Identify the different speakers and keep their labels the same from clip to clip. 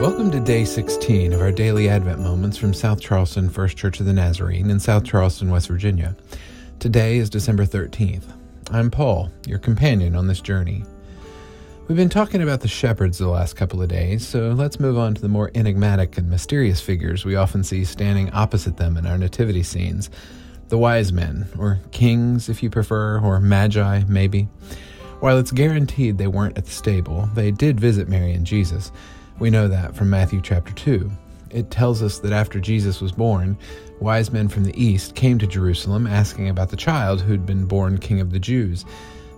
Speaker 1: Welcome to day 16 of our daily Advent moments from South Charleston First Church of the Nazarene in South Charleston, West Virginia. Today is December 13th. I'm Paul, your companion on this journey. We've been talking about the shepherds the last couple of days, so let's move on to the more enigmatic and mysterious figures we often see standing opposite them in our nativity scenes the wise men, or kings if you prefer, or magi maybe. While it's guaranteed they weren't at the stable, they did visit Mary and Jesus. We know that from Matthew chapter 2. It tells us that after Jesus was born, wise men from the east came to Jerusalem asking about the child who'd been born king of the Jews.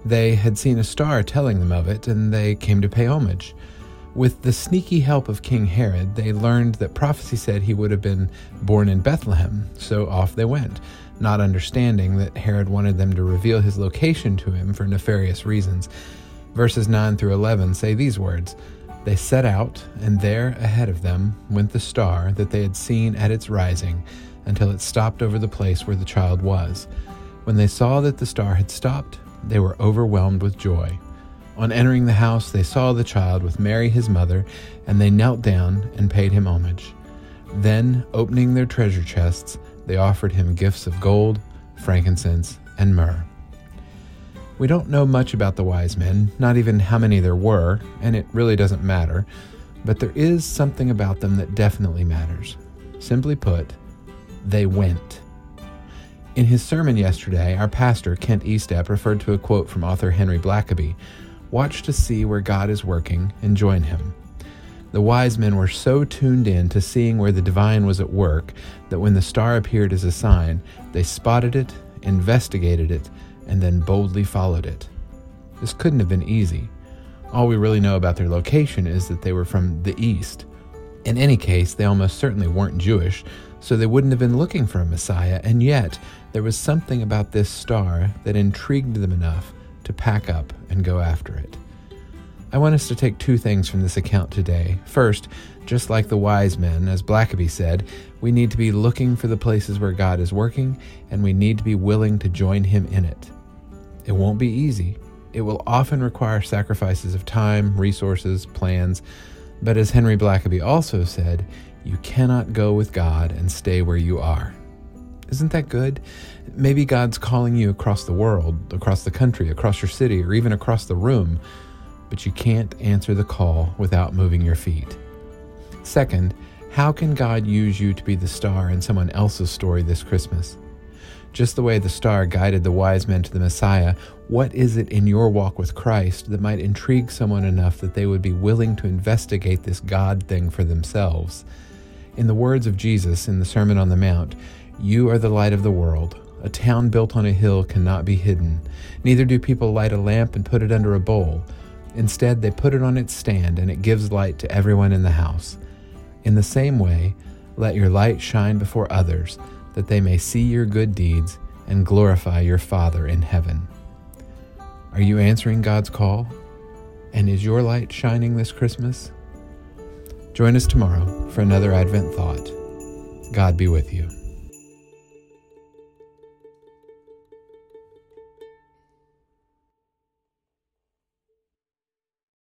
Speaker 1: They had seen a star telling them of it, and they came to pay homage. With the sneaky help of King Herod, they learned that prophecy said he would have been born in Bethlehem, so off they went not understanding that Herod wanted them to reveal his location to him for nefarious reasons. Verses 9 through 11 say these words They set out, and there ahead of them went the star that they had seen at its rising, until it stopped over the place where the child was. When they saw that the star had stopped, they were overwhelmed with joy. On entering the house, they saw the child with Mary his mother, and they knelt down and paid him homage. Then, opening their treasure chests, they offered him gifts of gold, frankincense, and myrrh. We don't know much about the wise men, not even how many there were, and it really doesn't matter, but there is something about them that definitely matters. Simply put, they went. In his sermon yesterday, our pastor, Kent Estep, referred to a quote from author Henry Blackaby Watch to see where God is working and join him. The wise men were so tuned in to seeing where the divine was at work that when the star appeared as a sign, they spotted it, investigated it, and then boldly followed it. This couldn't have been easy. All we really know about their location is that they were from the east. In any case, they almost certainly weren't Jewish, so they wouldn't have been looking for a Messiah, and yet there was something about this star that intrigued them enough to pack up and go after it. I want us to take two things from this account today. First, just like the wise men, as Blackaby said, we need to be looking for the places where God is working, and we need to be willing to join Him in it. It won't be easy. It will often require sacrifices of time, resources, plans, but as Henry Blackaby also said, you cannot go with God and stay where you are. Isn't that good? Maybe God's calling you across the world, across the country, across your city, or even across the room but you can't answer the call without moving your feet. Second, how can God use you to be the star in someone else's story this Christmas? Just the way the star guided the wise men to the Messiah, what is it in your walk with Christ that might intrigue someone enough that they would be willing to investigate this God thing for themselves? In the words of Jesus in the Sermon on the Mount, you are the light of the world. A town built on a hill cannot be hidden. Neither do people light a lamp and put it under a bowl Instead, they put it on its stand and it gives light to everyone in the house. In the same way, let your light shine before others, that they may see your good deeds and glorify your Father in heaven. Are you answering God's call? And is your light shining this Christmas? Join us tomorrow for another Advent thought. God be with you.